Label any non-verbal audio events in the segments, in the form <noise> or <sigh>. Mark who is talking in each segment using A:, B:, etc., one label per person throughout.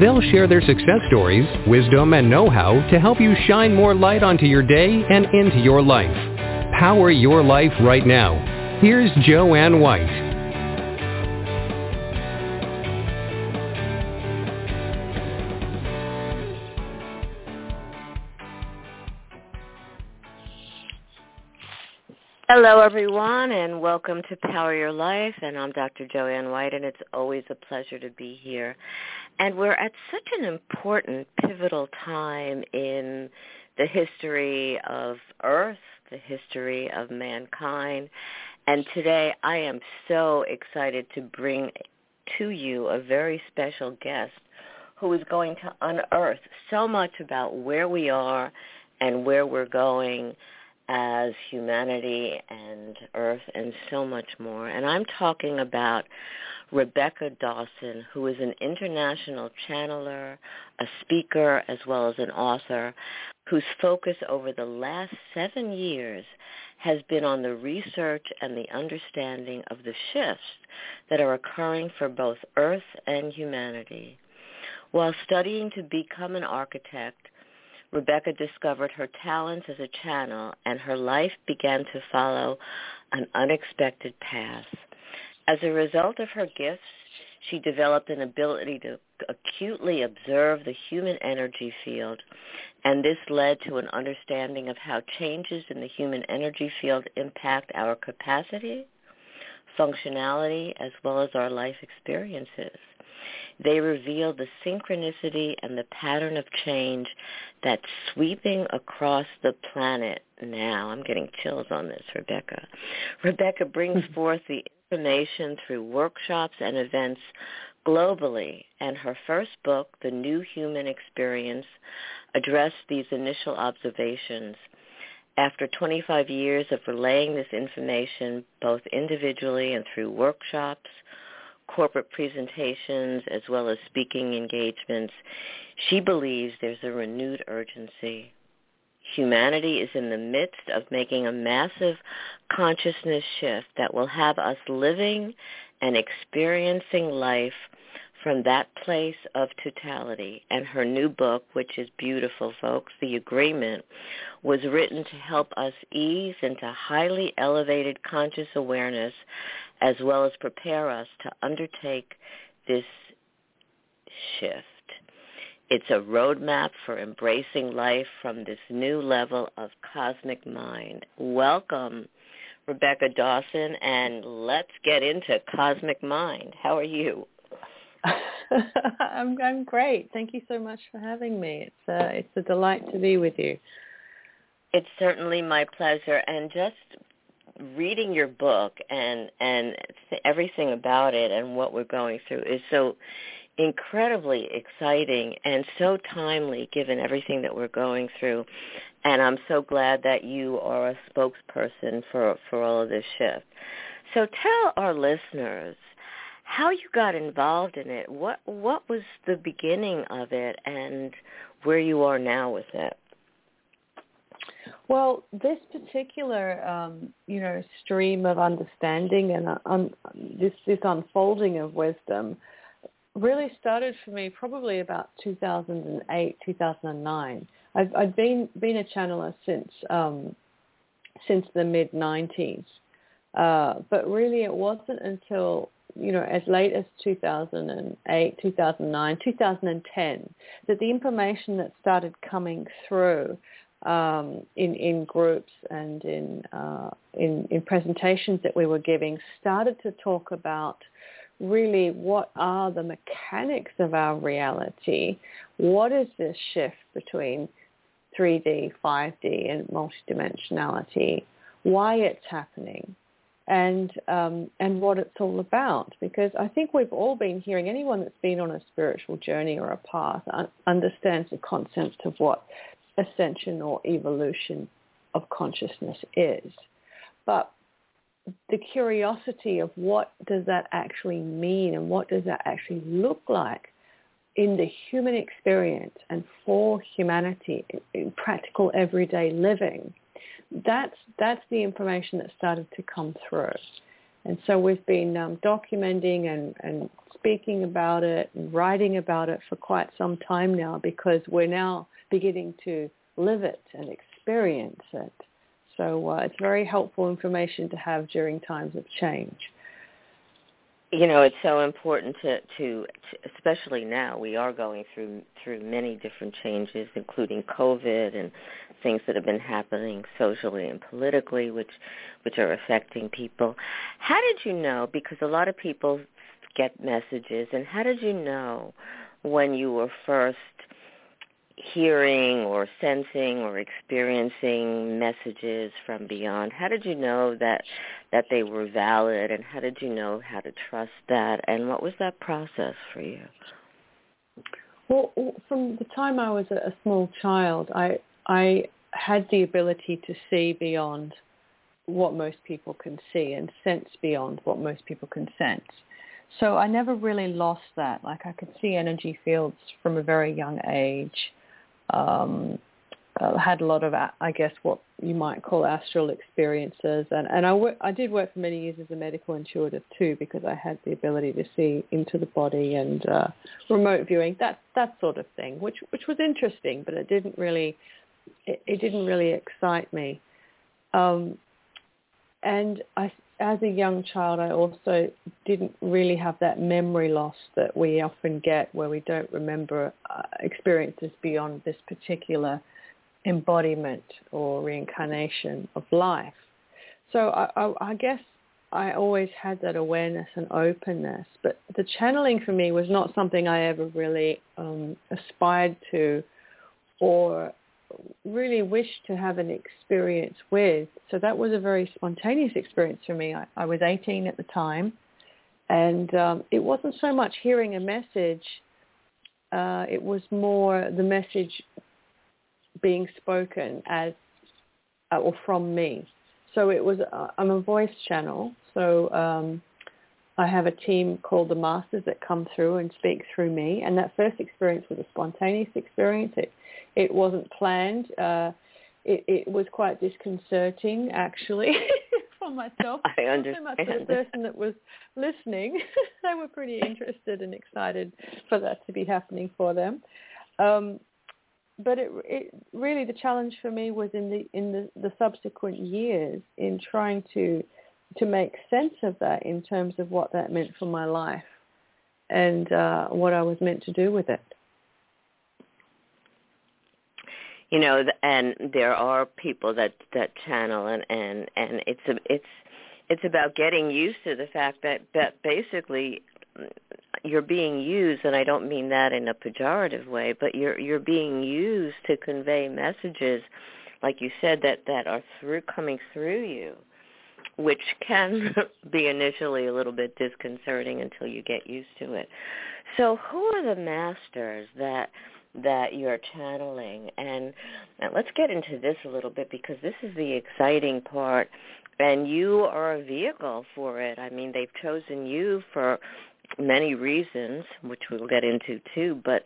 A: They'll share their success stories, wisdom, and know-how to help you shine more light onto your day and into your life. Power your life right now. Here's Joanne White.
B: Hello, everyone, and welcome to Power Your Life. And I'm Dr. Joanne White, and it's always a pleasure to be here. And we're at such an important, pivotal time in the history of Earth, the history of mankind. And today I am so excited to bring to you a very special guest who is going to unearth so much about where we are and where we're going as humanity and earth and so much more. And I'm talking about Rebecca Dawson, who is an international channeler, a speaker, as well as an author, whose focus over the last seven years has been on the research and the understanding of the shifts that are occurring for both Earth and humanity. While studying to become an architect, Rebecca discovered her talents as a channel and her life began to follow an unexpected path. As a result of her gifts, she developed an ability to acutely observe the human energy field, and this led to an understanding of how changes in the human energy field impact our capacity, functionality, as well as our life experiences. They reveal the synchronicity and the pattern of change that's sweeping across the planet now. I'm getting chills on this, Rebecca. Rebecca brings <laughs> forth the information through workshops and events globally, and her first book, The New Human Experience, addressed these initial observations. After 25 years of relaying this information both individually and through workshops, corporate presentations, as well as speaking engagements, she believes there's a renewed urgency. Humanity is in the midst of making a massive consciousness shift that will have us living and experiencing life from that place of totality. And her new book, which is beautiful, folks, The Agreement, was written to help us ease into highly elevated conscious awareness as well as prepare us to undertake this shift. It's a roadmap for embracing life from this new level of cosmic mind. Welcome, Rebecca Dawson, and let's get into cosmic mind. How are you? <laughs>
C: I'm I'm great. Thank you so much for having me. It's a it's a delight to be with you.
B: It's certainly my pleasure, and just reading your book and and everything about it and what we're going through is so incredibly exciting and so timely given everything that we're going through and I'm so glad that you are a spokesperson for for all of this shift. So tell our listeners how you got involved in it. What what was the beginning of it and where you are now with it?
C: Well, this particular, um, you know, stream of understanding and uh, un- this this unfolding of wisdom really started for me probably about 2008, 2009. I've, I've been been a channeler since um, since the mid 90s, uh, but really it wasn't until you know as late as 2008, 2009, 2010 that the information that started coming through um, in in groups and in, uh, in in presentations that we were giving started to talk about really what are the mechanics of our reality? What is this shift between 3D, 5D, and multidimensionality? Why it's happening? And um, and what it's all about, because I think we've all been hearing. Anyone that's been on a spiritual journey or a path understands the concept of what ascension or evolution of consciousness is. But the curiosity of what does that actually mean and what does that actually look like in the human experience and for humanity in practical everyday living, that's, that's the information that started to come through. And so we've been um, documenting and, and speaking about it and writing about it for quite some time now because we're now beginning to live it and experience it. So uh, it's very helpful information to have during times of change.
B: You know, it's so important to, to, to especially now we are going through through many different changes, including COVID and things that have been happening socially and politically, which which are affecting people. How did you know? Because a lot of people get messages, and how did you know when you were first hearing or sensing or experiencing messages from beyond how did you know that that they were valid and how did you know how to trust that and what was that process for you
C: well from the time i was a small child i i had the ability to see beyond what most people can see and sense beyond what most people can sense so I never really lost that. Like I could see energy fields from a very young age um, uh, had a lot of, I guess, what you might call astral experiences. And, and I, I did work for many years as a medical intuitive too because I had the ability to see into the body and uh, remote viewing, that, that sort of thing, which, which was interesting, but it didn't really, it, it didn't really excite me. Um, and I, as a young child, I also didn't really have that memory loss that we often get where we don't remember uh, experiences beyond this particular embodiment or reincarnation of life. So I, I, I guess I always had that awareness and openness, but the channeling for me was not something I ever really um, aspired to or really wished to have an experience with. So that was a very spontaneous experience for me. I, I was 18 at the time, and um, it wasn't so much hearing a message. Uh, it was more the message being spoken as uh, or from me. So it was uh, I'm a voice channel. So um, I have a team called the Masters that come through and speak through me. And that first experience was a spontaneous experience. It it wasn't planned. Uh, it, it was quite disconcerting, actually, <laughs> for myself.
B: I understand.
C: So much for the person that was listening. <laughs> they were pretty interested and excited for that to be happening for them. Um, but it, it really the challenge for me was in the in the, the subsequent years in trying to to make sense of that in terms of what that meant for my life and uh, what I was meant to do with it.
B: you know and there are people that that channel and and and it's a, it's it's about getting used to the fact that that basically you're being used and I don't mean that in a pejorative way but you're you're being used to convey messages like you said that that are through coming through you which can <laughs> be initially a little bit disconcerting until you get used to it. So who are the masters that that you're channeling. And, let's get into this a little bit because this is the exciting part. And you are a vehicle for it. I mean, they've chosen you for many reasons, which we'll get into too. But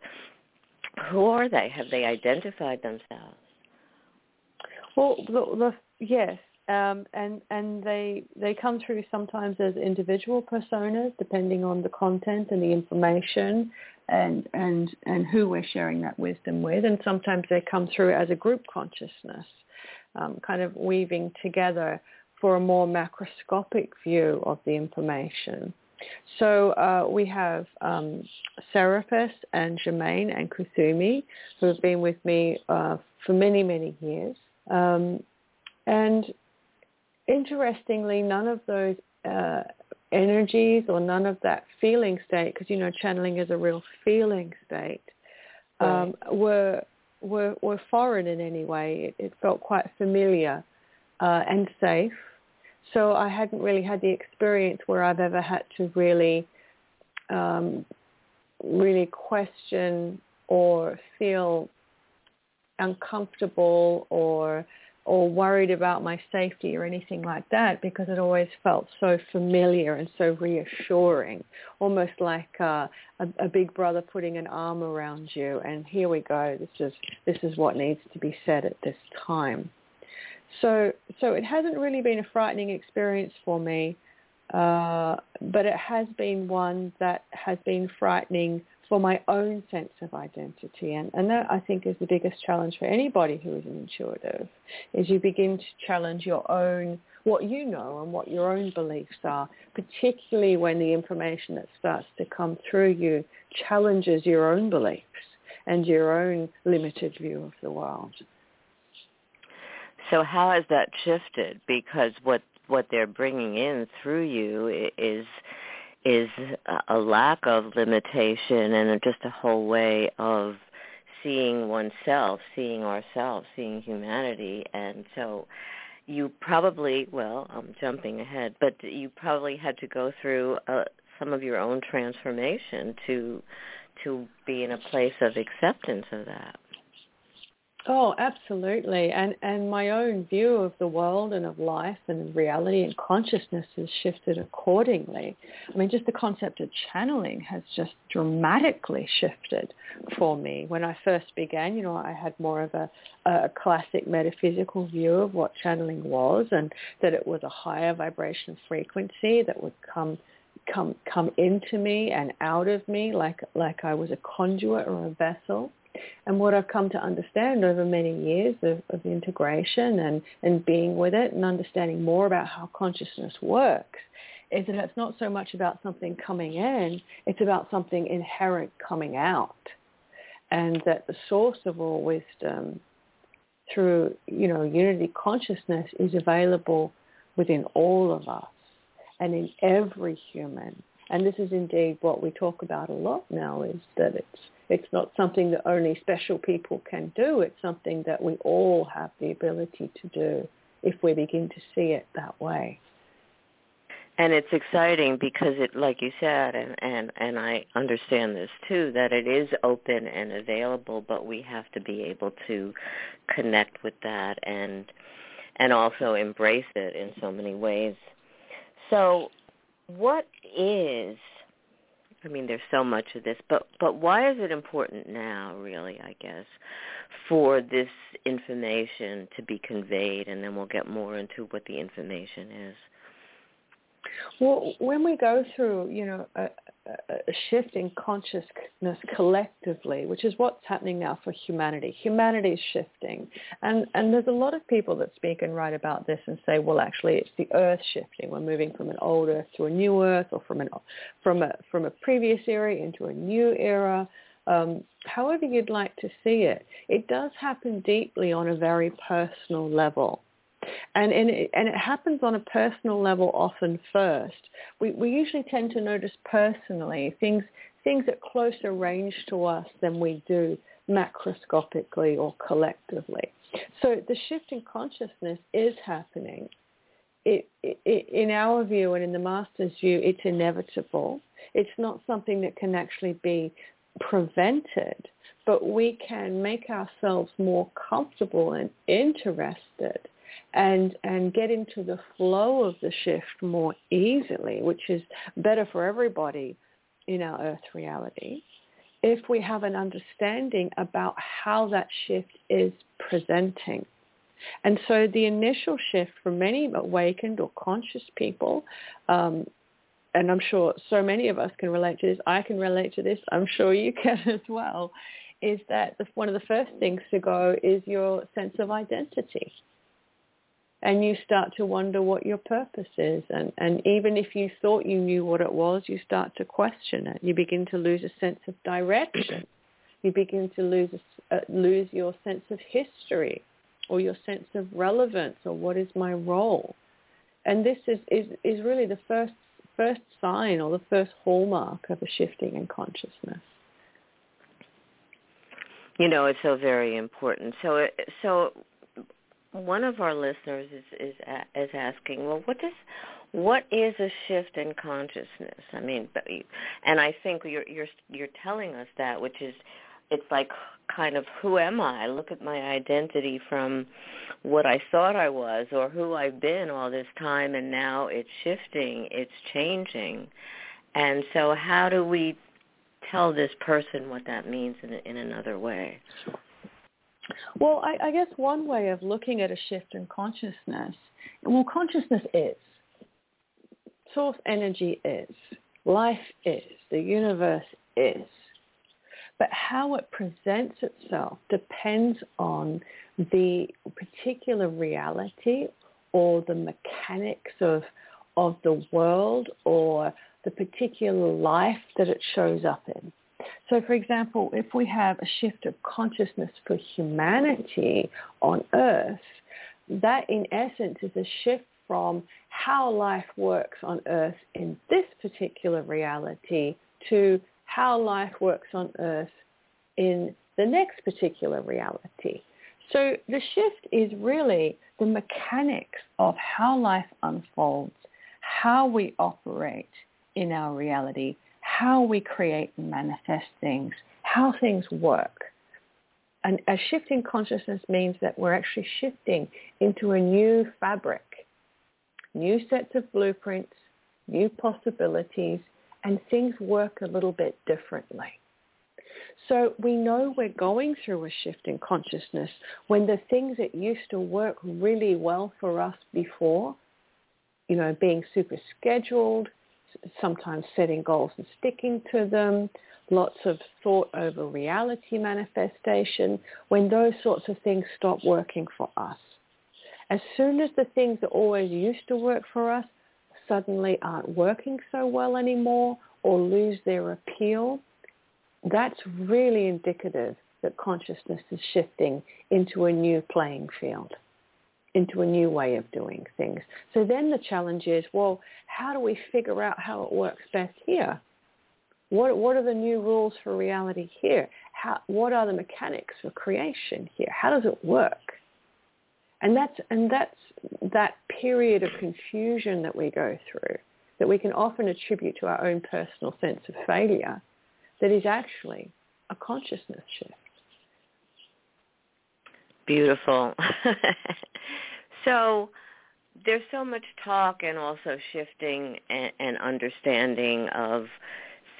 B: who are they? Have they identified themselves?
C: Well, the, the, yes, um, and and they they come through sometimes as individual personas, depending on the content and the information, and and and who we're sharing that wisdom with, and sometimes they come through as a group consciousness, um, kind of weaving together for a more macroscopic view of the information. So uh, we have um, and Germain and Kuthumi, who have been with me uh, for many, many years. Um, and interestingly, none of those uh, energies or none of that feeling state, because you know channeling is a real feeling state, um, right. were were were foreign in any way. It, it felt quite familiar uh, and safe. So I hadn't really had the experience where I've ever had to really um, really question or feel uncomfortable or or worried about my safety or anything like that because it always felt so familiar and so reassuring, almost like uh, a, a big brother putting an arm around you and here we go. This is this is what needs to be said at this time. So so it hasn't really been a frightening experience for me, uh, but it has been one that has been frightening for my own sense of identity. And, and that I think is the biggest challenge for anybody who is an intuitive, is you begin to challenge your own, what you know and what your own beliefs are, particularly when the information that starts to come through you challenges your own beliefs and your own limited view of the world.
B: So how has that shifted? Because what what they're bringing in through you is is a lack of limitation and just a whole way of seeing oneself, seeing ourselves, seeing humanity. And so you probably, well, I'm jumping ahead, but you probably had to go through uh, some of your own transformation to to be in a place of acceptance of that.
C: Oh, absolutely. And and my own view of the world and of life and reality and consciousness has shifted accordingly. I mean, just the concept of channeling has just dramatically shifted for me. When I first began, you know, I had more of a, a classic metaphysical view of what channeling was and that it was a higher vibration frequency that would come come come into me and out of me like like I was a conduit or a vessel and what I've come to understand over many years of, of integration and, and being with it and understanding more about how consciousness works is that it's not so much about something coming in, it's about something inherent coming out. And that the source of all wisdom through, you know, unity consciousness is available within all of us and in every human. And this is indeed what we talk about a lot now is that it's it's not something that only special people can do. It's something that we all have the ability to do if we begin to see it that way.
B: And it's exciting because it, like you said, and, and, and I understand this too, that it is open and available, but we have to be able to connect with that and, and also embrace it in so many ways. So what is I mean, there's so much of this, but but why is it important now, really? I guess, for this information to be conveyed, and then we'll get more into what the information is.
C: Well, when we go through, you know, a, a shift in consciousness collectively, which is what's happening now for humanity. Humanity is shifting. And, and there's a lot of people that speak and write about this and say, well, actually, it's the earth shifting. We're moving from an old earth to a new earth or from, an, from, a, from a previous era into a new era. Um, however you'd like to see it, it does happen deeply on a very personal level. And, and, it, and it happens on a personal level often first. We, we usually tend to notice personally things, things at closer range to us than we do macroscopically or collectively. So the shift in consciousness is happening. It, it, in our view and in the master's view, it's inevitable. It's not something that can actually be prevented, but we can make ourselves more comfortable and interested and and get into the flow of the shift more easily, which is better for everybody in our earth reality if we have an understanding about how that shift is presenting. And so the initial shift for many awakened or conscious people, um, and I'm sure so many of us can relate to this, I can relate to this, I'm sure you <laughs> can as well, is that one of the first things to go is your sense of identity and you start to wonder what your purpose is. And, and even if you thought you knew what it was, you start to question it. You begin to lose a sense of direction. <clears throat> You begin to lose, uh, lose your sense of history or your sense of relevance or what is my role. And this is, is, is really the first, first sign or the first hallmark of a shifting in consciousness.
B: You know, it's so very important. So, so one of our listeners is is is asking, well, what does what is a shift in consciousness? I mean, and I think you're you're you're telling us that, which is it's like kind of who am I? Look at my identity from what I thought I was or who I've been all this time and now it's shifting, it's changing. And so how do we tell this person what that means in, in another way?
C: Well, I, I guess one way of looking at a shift in consciousness, well, consciousness is. Source energy is. Life is. The universe is. But how it presents itself depends on the particular reality or the mechanics of, of the world or the particular life that it shows up in. So for example, if we have a shift of consciousness for humanity on Earth, that in essence is a shift from how life works on Earth in this particular reality to how life works on Earth in the next particular reality. So the shift is really the mechanics of how life unfolds, how we operate in our reality, how we create and manifest things, how things work. And a shift in consciousness means that we're actually shifting into a new fabric, new sets of blueprints, new possibilities, and things work a little bit differently. So we know we're going through a shift in consciousness when the things that used to work really well for us before, you know, being super scheduled, sometimes setting goals and sticking to them, lots of thought over reality manifestation, when those sorts of things stop working for us. As soon as the things that always used to work for us suddenly aren't working so well anymore or lose their appeal, that's really indicative that consciousness is shifting into a new playing field, into a new way of doing things. So then the challenge is, well, how do we figure out how it works best here? What, what are the new rules for reality here? How, what are the mechanics for creation here? How does it work? And that's, and that's that period of confusion that we go through that we can often attribute to our own personal sense of failure that is actually a consciousness shift.
B: Beautiful. <laughs> so there's so much talk and also shifting and, and understanding of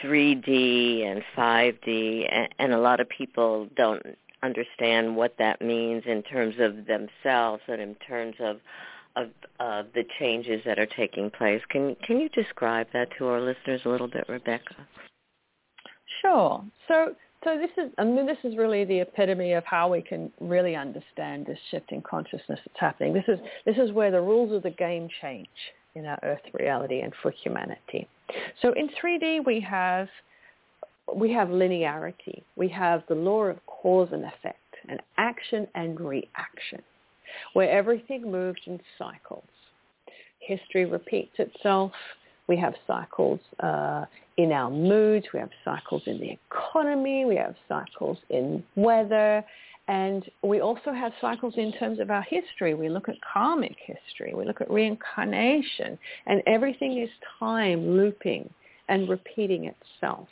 B: 3D and 5D, and, and a lot of people don't understand what that means in terms of themselves and in terms of of uh, the changes that are taking place. Can can you describe that to our listeners a little bit, Rebecca?
C: Sure. So so this is, I mean, this is really the epitome of how we can really understand this shift in consciousness that's happening. This is, this is where the rules of the game change in our Earth reality and for humanity. So in 3D, we have, we have linearity. We have the law of cause and effect, and action and reaction, where everything moves in cycles. History repeats itself. We have cycles uh, in our moods. We have cycles in the economy. We have cycles in weather. And we also have cycles in terms of our history. We look at karmic history. We look at reincarnation. And everything is time looping and repeating itself.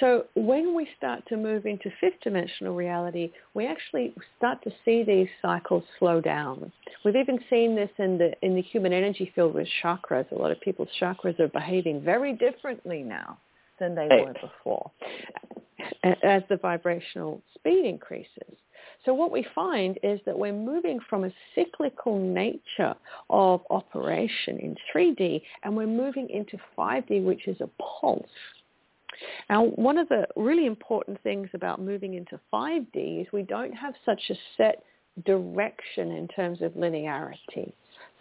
C: So when we start to move into fifth dimensional reality, we actually start to see these cycles slow down. We've even seen this in the in the human energy field with chakras. A lot of people's chakras are behaving very differently now than they were before as the vibrational speed increases. So what we find is that we're moving from a cyclical nature of operation in 3D and we're moving into 5D, which is a pulse now, one of the really important things about moving into 5D is we don't have such a set direction in terms of linearity.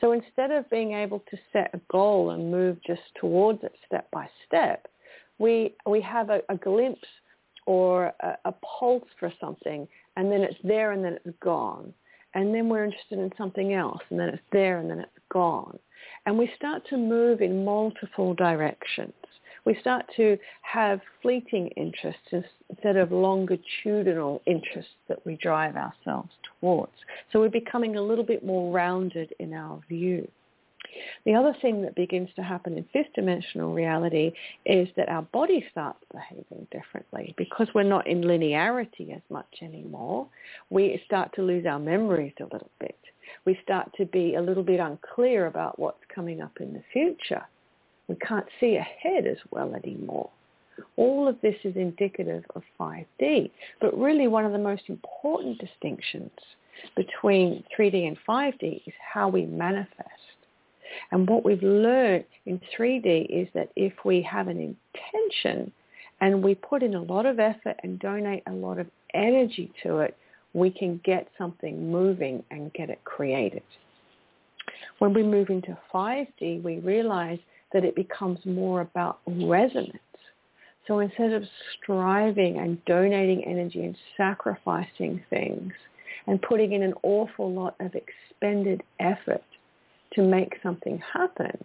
C: So instead of being able to set a goal and move just towards it step by step, we, we have a, a glimpse or a, a pulse for something and then it's there and then it's gone. And then we're interested in something else and then it's there and then it's gone. And we start to move in multiple directions we start to have fleeting interests instead of longitudinal interests that we drive ourselves towards. So we're becoming a little bit more rounded in our view. The other thing that begins to happen in fifth dimensional reality is that our body starts behaving differently because we're not in linearity as much anymore. We start to lose our memories a little bit. We start to be a little bit unclear about what's coming up in the future. We can't see ahead as well anymore. All of this is indicative of 5D. But really one of the most important distinctions between 3D and 5D is how we manifest. And what we've learned in 3D is that if we have an intention and we put in a lot of effort and donate a lot of energy to it, we can get something moving and get it created. When we move into 5D, we realize that it becomes more about resonance. So instead of striving and donating energy and sacrificing things and putting in an awful lot of expended effort to make something happen,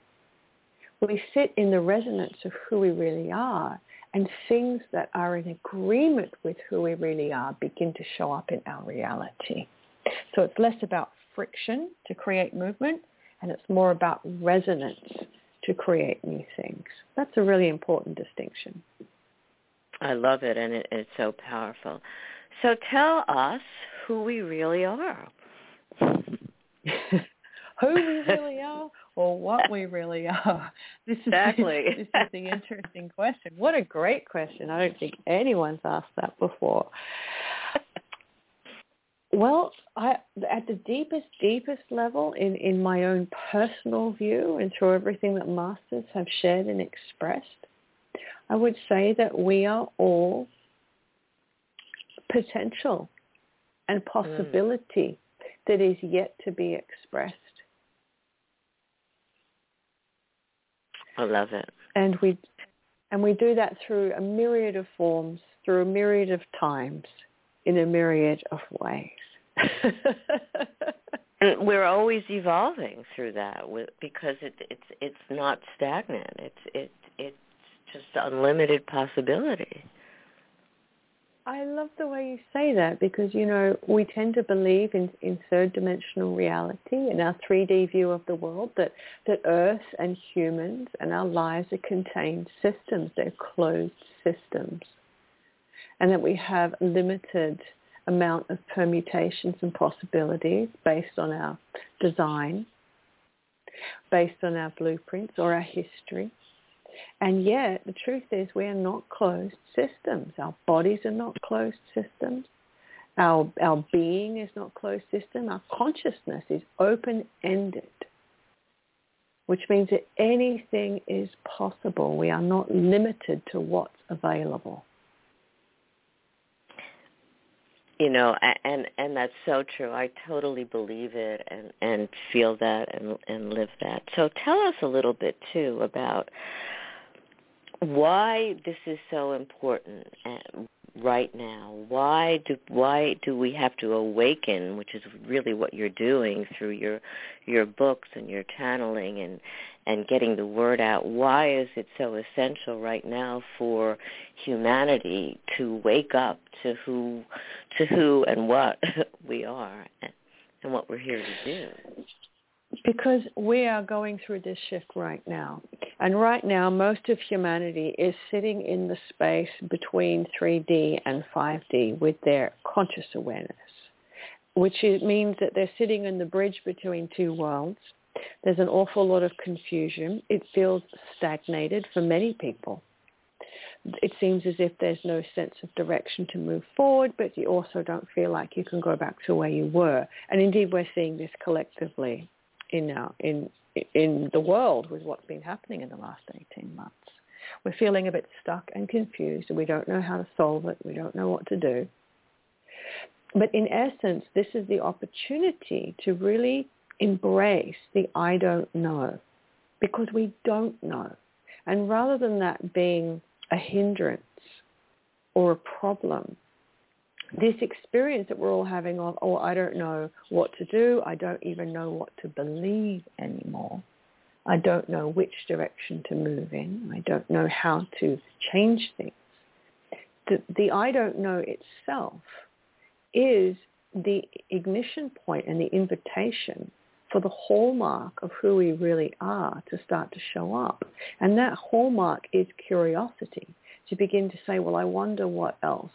C: we sit in the resonance of who we really are and things that are in agreement with who we really are begin to show up in our reality. So it's less about friction to create movement and it's more about resonance to create new things. That's a really important distinction.
B: I love it and it, it's so powerful. So tell us who we really are. <laughs>
C: who we really are or what we really are. <laughs> This is,
B: exactly. <laughs>
C: this is the interesting question. What a great question. I don't think anyone's asked that before. Well, I, at the deepest, deepest level, in, in my own personal view and through everything that masters have shared and expressed, I would say that we are all potential and hmm. possibility mm. that is yet to be expressed.
B: I love it.
C: And we and we do that through a myriad of forms, through a myriad of times, in a myriad of ways. <laughs>
B: and we're always evolving through that because it, it's it's not stagnant. It's it it's just unlimited possibility.
C: I love the way you say that because, you know, we tend to believe in, in third dimensional reality in our 3D view of the world that, that Earth and humans and our lives are contained systems. They're closed systems. And that we have limited amount of permutations and possibilities based on our design, based on our blueprints or our history. And yet the truth is we are not closed systems. Our bodies are not closed systems. Our, our being is not closed system. Our consciousness is open-ended, which means that anything is possible. We are not limited to what's available.
B: You know and and that's so true. I totally believe it and and feel that and and live that. So tell us a little bit too about why this is so important uh, right now? Why do why do we have to awaken which is really what you're doing through your your books and your channeling and and getting the word out why is it so essential right now for humanity to wake up to who to who and what <laughs> we are and what we're here to do
C: because we are going through this shift right now. And right now, most of humanity is sitting in the space between 3D and 5D with their conscious awareness, which means that they're sitting in the bridge between two worlds. There's an awful lot of confusion. It feels stagnated for many people. It seems as if there's no sense of direction to move forward, but you also don't feel like you can go back to where you were. And indeed, we're seeing this collectively in our, in in the world with what's been happening in the last 18 months. We're feeling a bit stuck and confused and we don't know how to solve it. We don't know what to do. But in essence, this is the opportunity to really embrace the I don't know because we don't know. And rather than that being a hindrance or a problem, this experience that we're all having of, oh, I don't know what to do. I don't even know what to believe anymore. I don't know which direction to move in. I don't know how to change things. The, the I don't know itself is the ignition point and the invitation for the hallmark of who we really are to start to show up. And that hallmark is curiosity, to begin to say, well, I wonder what else.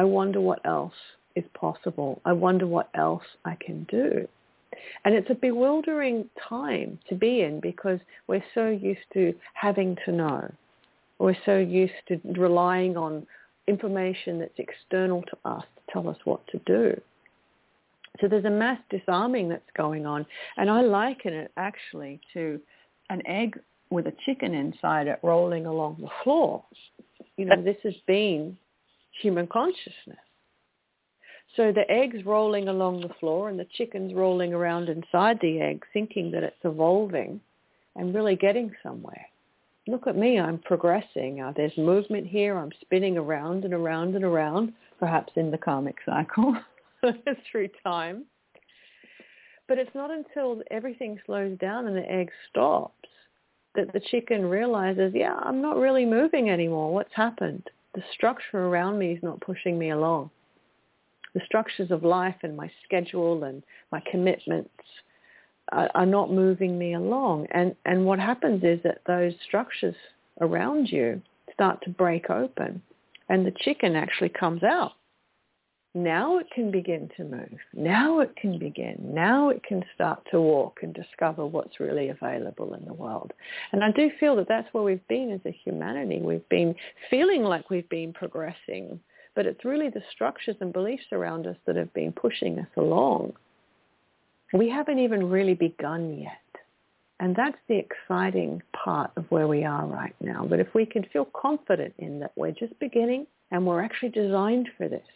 C: I wonder what else is possible. I wonder what else I can do. And it's a bewildering time to be in because we're so used to having to know. We're so used to relying on information that's external to us to tell us what to do. So there's a mass disarming that's going on. And I liken it actually to an egg with a chicken inside it rolling along the floor. You know, this has been human consciousness. So the egg's rolling along the floor and the chicken's rolling around inside the egg thinking that it's evolving and really getting somewhere. Look at me, I'm progressing. Uh, there's movement here. I'm spinning around and around and around, perhaps in the karmic cycle <laughs> through time. But it's not until everything slows down and the egg stops that the chicken realizes, yeah, I'm not really moving anymore. What's happened? The structure around me is not pushing me along the structures of life and my schedule and my commitments are, are not moving me along. And, and what happens is that those structures around you start to break open and the chicken actually comes out. Now it can begin to move. Now it can begin. Now it can start to walk and discover what's really available in the world. And I do feel that that's where we've been as a humanity. We've been feeling like we've been progressing but it's really the structures and beliefs around us that have been pushing us along. We haven't even really begun yet. And that's the exciting part of where we are right now. But if we can feel confident in that we're just beginning and we're actually designed for this,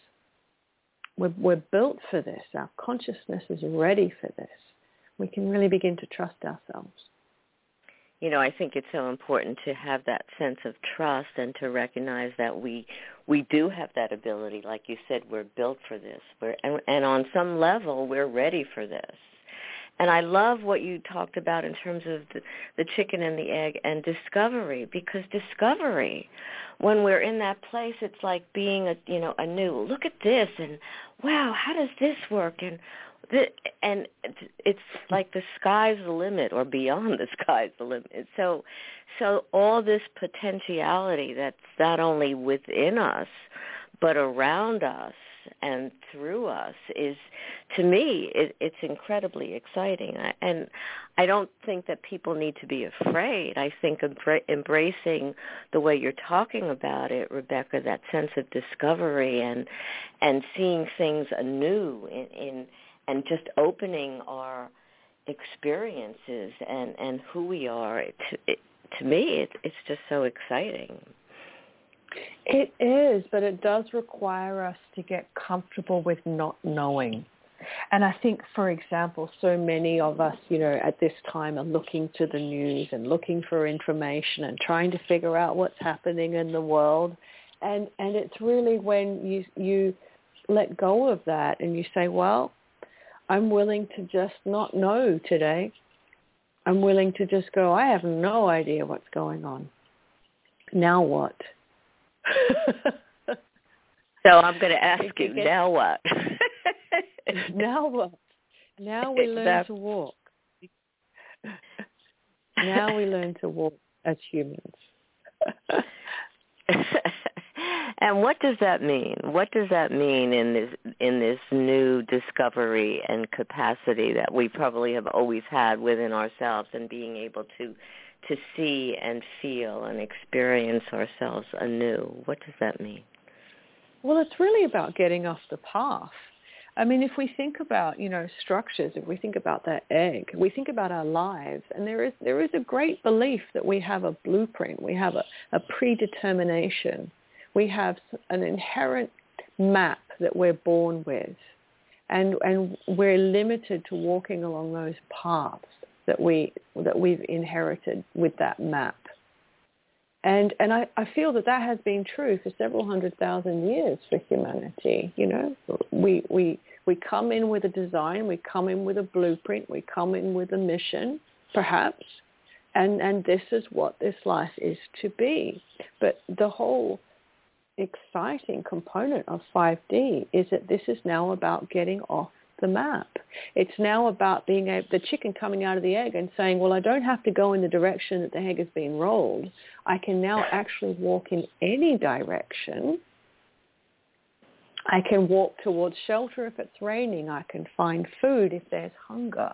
C: we're, we're built for this, our consciousness is ready for this, we can really begin to trust ourselves
B: you know, I think it's so important to have that sense of trust and to recognize that we we do have that ability. Like you said, we're built for this. We're and, and on some level, we're ready for this. And I love what you talked about in terms of the, the chicken and the egg and discovery because discovery, when we're in that place, it's like being a you know anew. Look at this and wow, how does this work? And the, and it's like the sky's the limit or beyond the <laughs> sky's the limit so so all this potentiality that's not only within us but around us and through us is to me it, it's incredibly exciting. And i don't think that people need to be afraid. I think embracing the way you're talking about it rebecca that sense of discovery and and seeing things anew in, in and just opening our experiences and and who we are to it, to me it, it's just so exciting
C: it is but it does require us to get comfortable with not knowing and I think, for example, so many of us, you know, at this time are looking to the news and looking for information and trying to figure out what's happening in the world. And and it's really when you you let go of that and you say, well, I'm willing to just not know today. I'm willing to just go, I have no idea what's going on. Now what?
B: So I'm going to ask you, get, now what? <laughs>
C: now what? Now we learn to walk. now we learn to walk as humans. <laughs>
B: And what does that mean? What does that mean in this in this new discovery and capacity that we probably have always had within ourselves and being able to to see and feel and experience ourselves anew? What does that mean?
C: Well, it's really about getting off the path. I mean, if we think about, you know, structures, if we think about that egg, we think about our lives, and there is there is a great belief that we have a blueprint, we have a, a predetermination we have an inherent map that we're born with. And, and we're limited to walking along those paths that, we, that we've inherited with that map. And, and I, I feel that that has been true for several hundred thousand years for humanity. You know, we, we, we come in with a design, we come in with a blueprint, we come in with a mission, perhaps, and, and this is what this life is to be. But the whole exciting component of 5D is that this is now about getting off the map. It's now about being able, the chicken coming out of the egg and saying, well, I don't have to go in the direction that the egg has been rolled. I can now actually walk in any direction. I can walk towards shelter if it's raining. I can find food if there's hunger.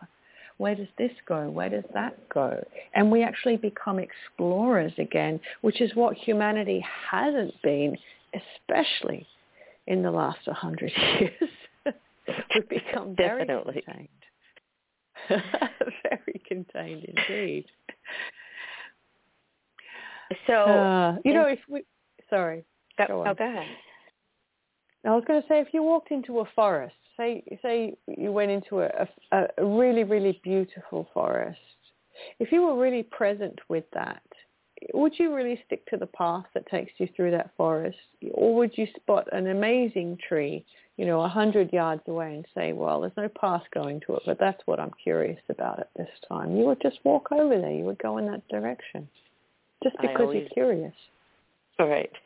C: Where does this go? Where does that go? And we actually become explorers again, which is what humanity hasn't been, especially in the last 100 <laughs> years. <laughs> We've become very
B: Definitely.
C: contained. <laughs> very contained indeed.
B: So,
C: uh, you know, if we, sorry.
B: Go,
C: go,
B: oh, go ahead.
C: I was going to say, if you walked into a forest, say say you went into a, a, a really really beautiful forest, if you were really present with that, would you really stick to the path that takes you through that forest, or would you spot an amazing tree, you know, a hundred yards away and say, well, there's no path going to it, but that's what I'm curious about at this time. You would just walk over there. You would go in that direction, just because
B: always,
C: you're curious.
B: Right. <laughs>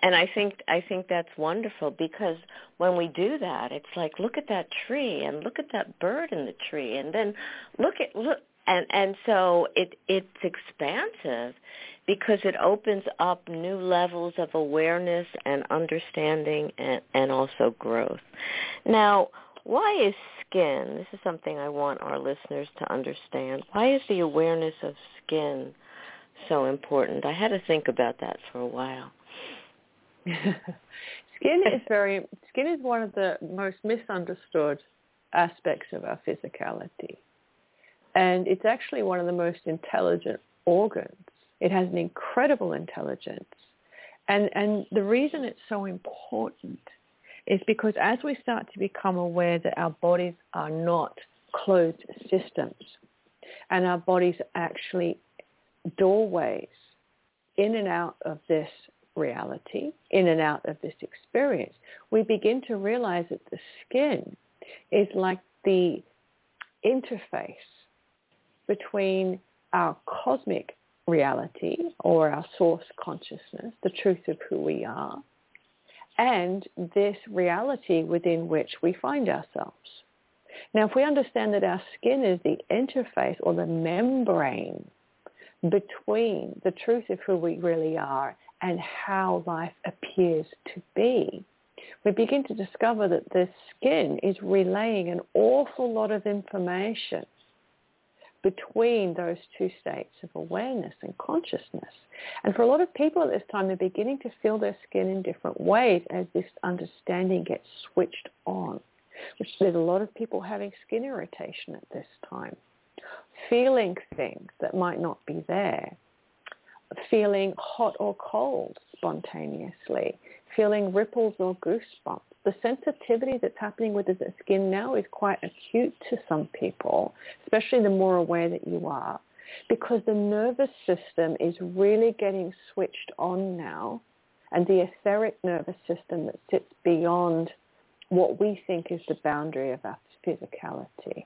B: And I think I think that's wonderful because when we do that, it's like look at that tree and look at that bird in the tree and then look at look and and so it it's expansive because it opens up new levels of awareness and understanding and and also growth. Now, why is skin? This is something I want our listeners to understand. Why is the awareness of skin so important? I had to think about that for a while. <laughs>
C: skin is very skin is one of the most misunderstood aspects of our physicality. And it's actually one of the most intelligent organs. It has an incredible intelligence. And and the reason it's so important is because as we start to become aware that our bodies are not closed systems and our bodies are actually doorways in and out of this reality, in and out of this experience, we begin to realize that the skin is like the interface between our cosmic reality or our source consciousness, the truth of who we are, and this reality within which we find ourselves. Now, if we understand that our skin is the interface or the membrane between the truth of who we really are and how life appears to be, we begin to discover that the skin is relaying an awful lot of information between those two states of awareness and consciousness. And for a lot of people at this time, they're beginning to feel their skin in different ways as this understanding gets switched on. Which there's a lot of people having skin irritation at this time, feeling things that might not be there, feeling hot or cold spontaneously, feeling ripples or goosebumps. The sensitivity that's happening with the skin now is quite acute to some people, especially the more aware that you are, because the nervous system is really getting switched on now, and the etheric nervous system that sits beyond what we think is the boundary of our physicality.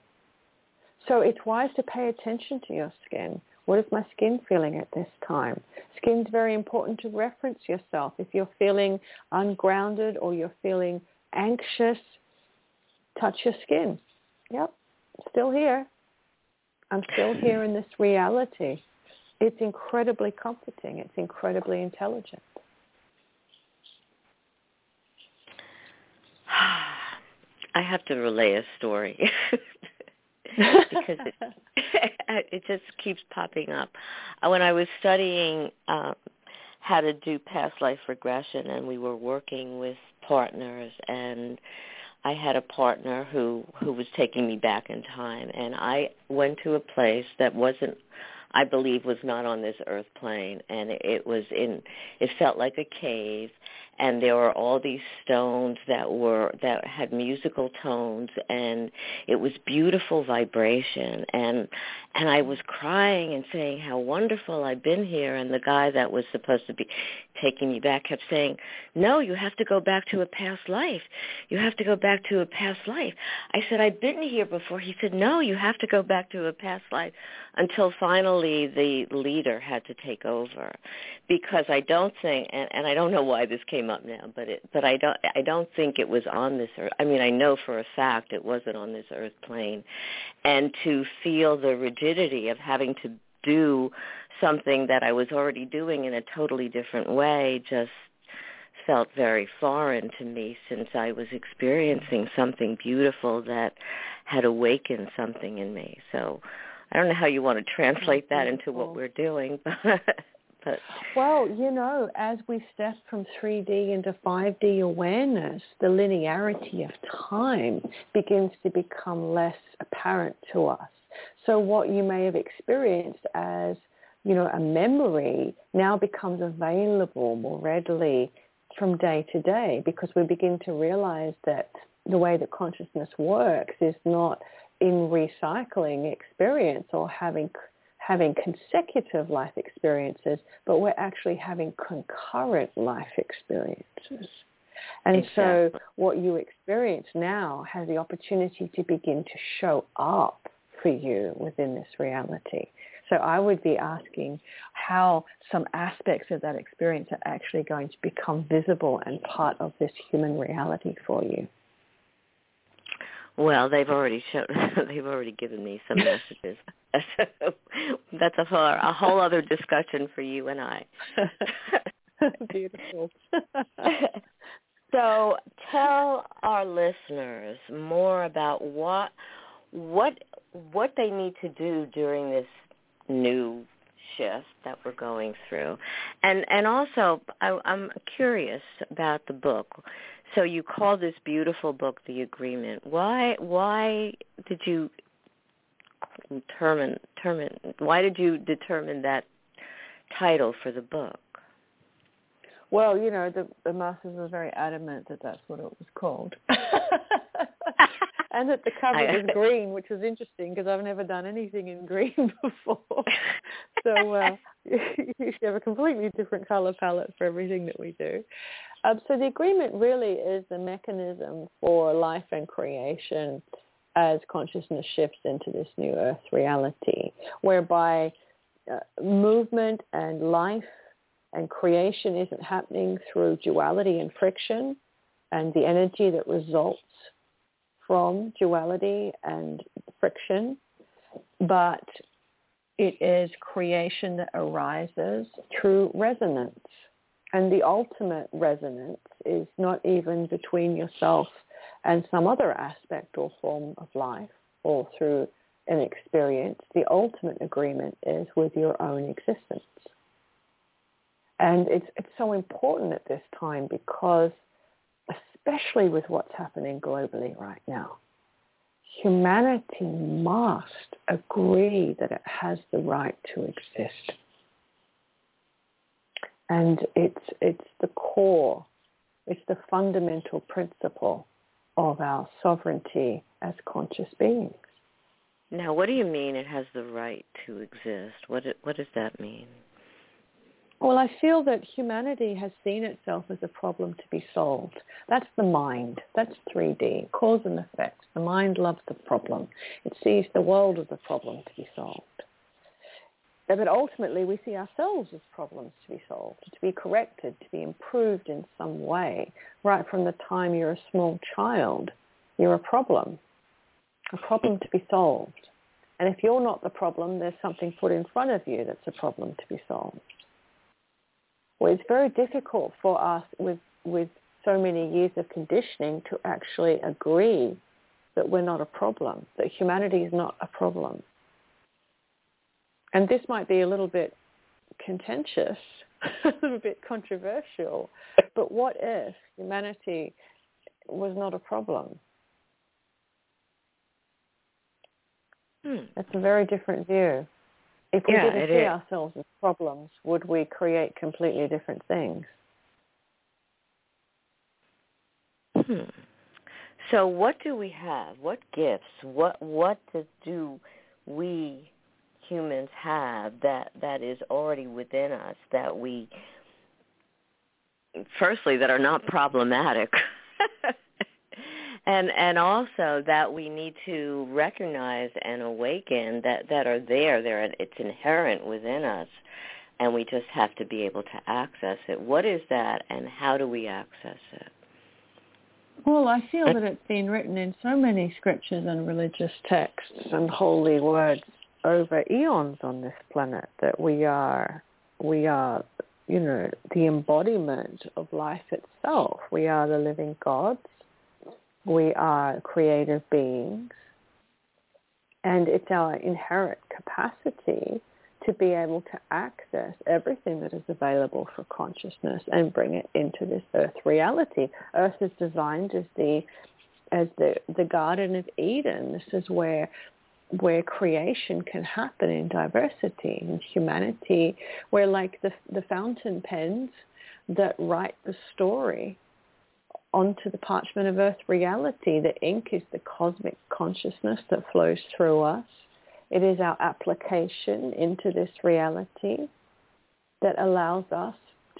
C: So it's wise to pay attention to your skin. What is my skin feeling at this time? Skin's very important to reference yourself. If you're feeling ungrounded or you're feeling anxious, touch your skin. Yep, still here. I'm still here in this reality. It's incredibly comforting. It's incredibly intelligent. <sighs>
B: I have to relay a story <laughs> because it, <laughs> <laughs> it just keeps popping up. Uh, when I was studying um, how to do past life regression, and we were working with partners, and I had a partner who who was taking me back in time, and I went to a place that wasn't I believe was not on this earth plane and it was in it felt like a cave and there were all these stones that were that had musical tones and it was beautiful vibration. And and I was crying and saying how wonderful I've been here and the guy that was supposed to be taking me back kept saying no you have to go back to a past life. You have to go back to a past life. I said I've been here before. He said no you have to go back to a past life until finally the leader had to take over. Because I don't think and, and I don't know why this came up now, but it but I don't I don't think it was on this earth. I mean, I know for a fact it wasn't on this earth plane. And to feel the rigidity of having to do something that I was already doing in a totally different way just felt very foreign to me since I was experiencing something beautiful that had awakened something in me. So I don't know how you want to translate that into what we're doing, <laughs> but but
C: well, you know, as we step from 3D into 5D awareness, the linearity of time begins to become less apparent to us. So what you may have experienced as, you know, a memory now becomes available more readily from day to day because we begin to realize that the way that consciousness works is not in recycling experience or having having consecutive life experiences, but we're actually having concurrent life experiences. And exactly. so what you experience now has the opportunity to begin to show up for you within this reality. So I would be asking how some aspects of that experience are actually going to become visible and part of this human reality for you.
B: Well, they've already shown. <laughs> they've already given me some <laughs> messages. <laughs> That's a whole, a whole other discussion for you and I. <laughs>
C: Beautiful. <laughs>
B: so, tell our listeners more about what what what they need to do during this new shift that we're going through, and and also I, I'm curious about the book. So you call this beautiful book the agreement. Why why did you determine determine why did you determine that title for the book?
C: Well, you know, the, the masters were very adamant that that's what it was called. <laughs> and that the cover was <laughs> green, which was interesting because I've never done anything in green <laughs> before. so uh, you have a completely different color palette for everything that we do. Um, so the agreement really is the mechanism for life and creation as consciousness shifts into this new earth reality, whereby uh, movement and life and creation isn't happening through duality and friction and the energy that results from duality and friction, but it is creation that arises through resonance. And the ultimate resonance is not even between yourself and some other aspect or form of life or through an experience. The ultimate agreement is with your own existence. And it's, it's so important at this time because especially with what's happening globally right now. Humanity must agree that it has the right to exist. And it's, it's the core, it's the fundamental principle of our sovereignty as conscious beings.
B: Now, what do you mean it has the right to exist? What, what does that mean?
C: Well, I feel that humanity has seen itself as a problem to be solved. That's the mind. That's 3D, cause and effect. The mind loves the problem. It sees the world as a problem to be solved. But ultimately, we see ourselves as problems to be solved, to be corrected, to be improved in some way. Right from the time you're a small child, you're a problem, a problem to be solved. And if you're not the problem, there's something put in front of you that's a problem to be solved well, it's very difficult for us with, with so many years of conditioning to actually agree that we're not a problem, that humanity is not a problem. And this might be a little bit contentious, <laughs> a little bit controversial, but what if humanity was not a problem? Hmm. It's a very different view. If we yeah, didn't see is. ourselves as problems, would we create completely different things?
B: Hmm. So what do we have? What gifts? What what do we humans have that that is already within us that we firstly that are not problematic <laughs> and and also that we need to recognize and awaken that that are there there it's inherent within us and we just have to be able to access it. What is that, and how do we access it?
C: Well, I feel that it's been written in so many scriptures and religious texts and holy words over eons on this planet that we are we are you know the embodiment of life itself. We are the living gods. We are creative beings. And it's our inherent capacity to be able to access everything that is available for consciousness and bring it into this earth reality. Earth is designed as the as the the Garden of Eden. This is where where creation can happen in diversity and humanity. We're like the the fountain pens that write the story onto the parchment of earth reality. The ink is the cosmic consciousness that flows through us. It is our application into this reality that allows us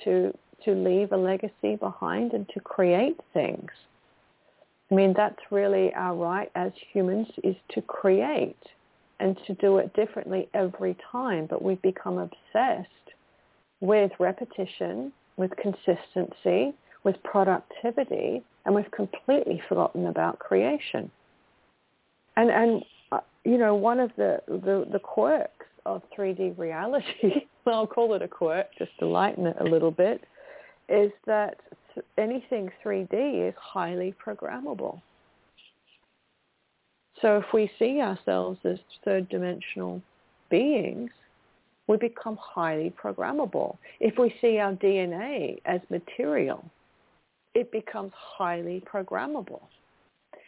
C: to to leave a legacy behind and to create things. I mean, that's really our right as humans is to create and to do it differently every time. But we've become obsessed with repetition, with consistency, with productivity, and we've completely forgotten about creation. And and uh, you know, one of the, the, the quirks of 3D reality, <laughs> well, I'll call it a quirk just to lighten it a little bit, is that anything 3D is highly programmable. So if we see ourselves as third dimensional beings, we become highly programmable. If we see our DNA as material, it becomes highly programmable.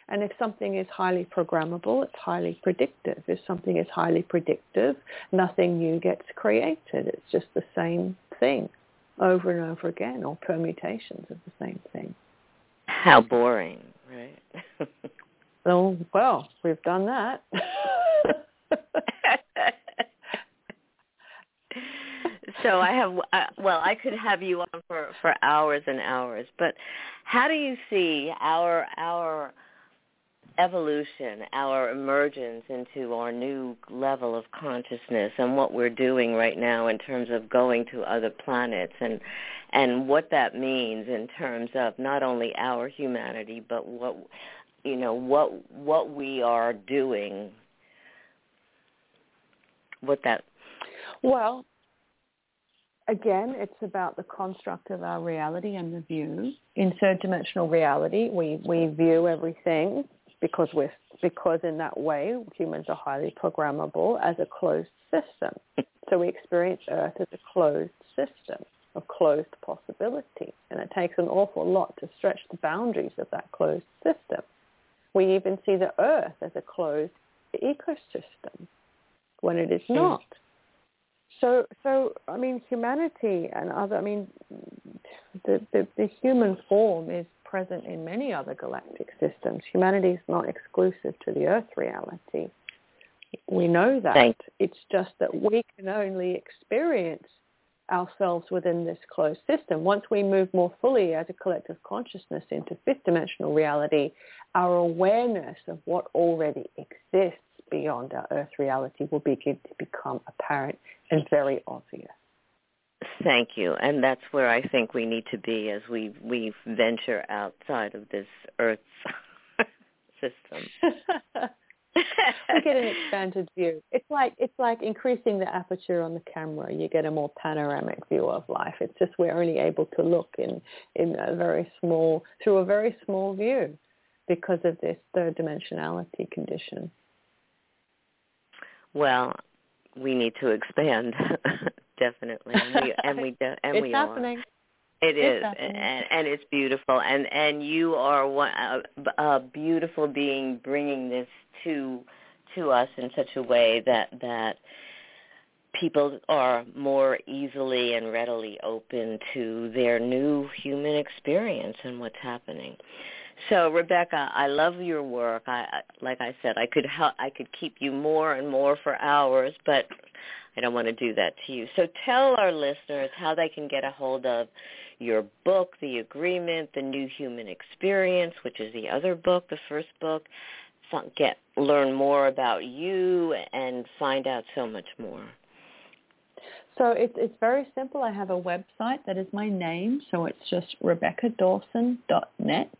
C: And if something is highly programmable, it's highly predictive. If something is highly predictive, nothing new gets created. It's just the same thing over and over again or permutations of the same thing.
B: How boring, right? <laughs>
C: oh, well, we've done that. <laughs>
B: so I have uh, well, I could have you on for for hours and hours, but how do you see our our evolution, our emergence into our new level of consciousness and what we're doing right now in terms of going to other planets and and what that means in terms of not only our humanity but what you know what what we are doing what that
C: well again, it's about the construct of our reality and the view. In third dimensional reality, we, we view everything because we're because in that way humans are highly programmable as a closed system. So we experience Earth as a closed system of closed possibility, and it takes an awful lot to stretch the boundaries of that closed system. We even see the Earth as a closed ecosystem when it is hmm. not. So, so I mean, humanity and other, I mean, the, the, the human form is present in many other galactic systems. Humanity is not exclusive to the Earth reality. We know that. It's just that we can only experience ourselves within this closed system. Once we move more fully as a collective consciousness into fifth dimensional reality, our awareness of what already exists beyond our earth reality will begin to become apparent and very obvious.
B: Thank you. And that's where I think we need to be as we we venture outside of this Earth <laughs> system. <laughs>
C: we get an expanded view. It's like it's like increasing the aperture on the camera. You get a more panoramic view of life. It's just we're only able to look in in a very small through a very small view because of this third dimensionality condition.
B: Well, we need to expand <laughs> definitely, and we and we do, and <laughs>
C: it's
B: we
C: happening.
B: are. It
C: is,
B: and, and it's beautiful, and and you are one, a, a beautiful being, bringing this to to us in such a way that that people are more easily and readily open to their new human experience and what's happening. So Rebecca, I love your work. I like I said, I could help, I could keep you more and more for hours, but I don't want to do that to you. So tell our listeners how they can get a hold of your book, The Agreement, The New Human Experience, which is the other book, the first book. Get learn more about you and find out so much more.
C: So it's it's very simple. I have a website that is my name, so it's just rebeccadawson.net.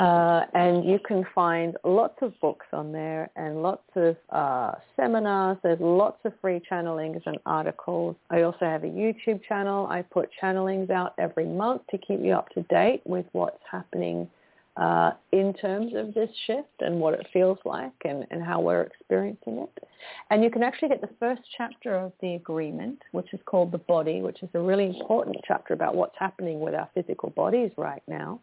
C: Uh, and you can find lots of books on there and lots of uh, seminars. There's lots of free channelings and articles. I also have a YouTube channel. I put channelings out every month to keep you up to date with what's happening uh, in terms of this shift and what it feels like and, and how we're experiencing it. And you can actually get the first chapter of the agreement, which is called The Body, which is a really important chapter about what's happening with our physical bodies right now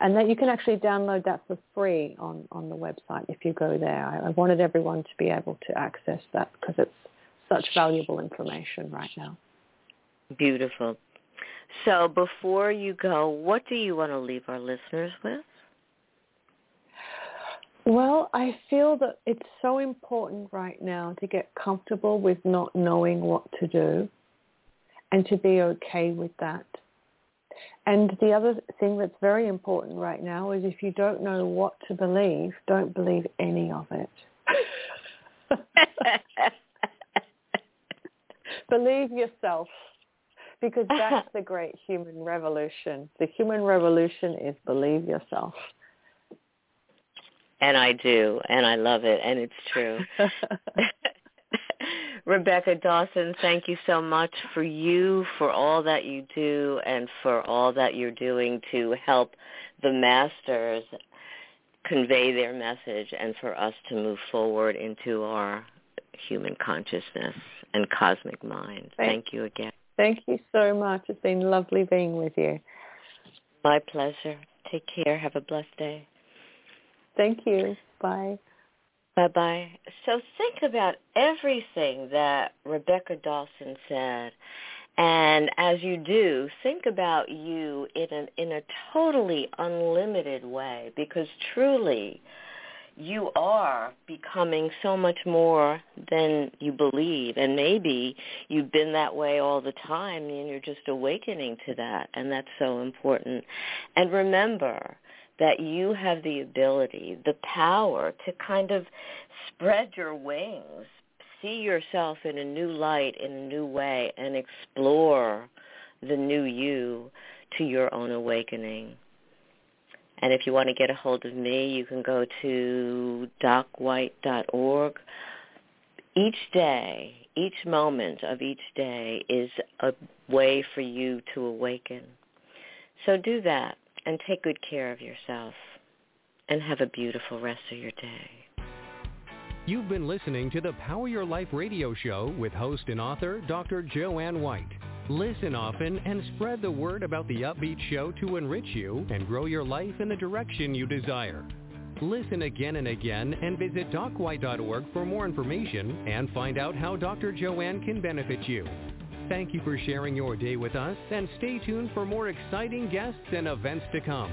C: and that you can actually download that for free on, on the website if you go there. I, I wanted everyone to be able to access that because it's such valuable information right now.
B: Beautiful. So before you go, what do you want to leave our listeners with?
C: Well, I feel that it's so important right now to get comfortable with not knowing what to do and to be okay with that. And the other thing that's very important right now is if you don't know what to believe, don't believe any of it. <laughs> believe yourself because that's <laughs> the great human revolution. The human revolution is believe yourself.
B: And I do, and I love it, and it's true. <laughs> Rebecca Dawson, thank you so much for you, for all that you do, and for all that you're doing to help the masters convey their message and for us to move forward into our human consciousness and cosmic mind. Thank, thank you again.
C: Thank you so much. It's been lovely being with you.
B: My pleasure. Take care. Have a blessed day.
C: Thank you. Bye.
B: Bye-bye. So think about everything that Rebecca Dawson said. And as you do, think about you in a, in a totally unlimited way because truly you are becoming so much more than you believe. And maybe you've been that way all the time and you're just awakening to that. And that's so important. And remember, that you have the ability, the power to kind of spread your wings, see yourself in a new light, in a new way, and explore the new you to your own awakening. And if you want to get a hold of me, you can go to docwhite.org. Each day, each moment of each day is a way for you to awaken. So do that and take good care of yourself. And have a beautiful rest of your day.
A: You've been listening to the Power Your Life radio show with host and author Dr. Joanne White. Listen often and spread the word about the upbeat show to enrich you and grow your life in the direction you desire. Listen again and again and visit docwhite.org for more information and find out how Dr. Joanne can benefit you. Thank you for sharing your day with us and stay tuned for more exciting guests and events to come.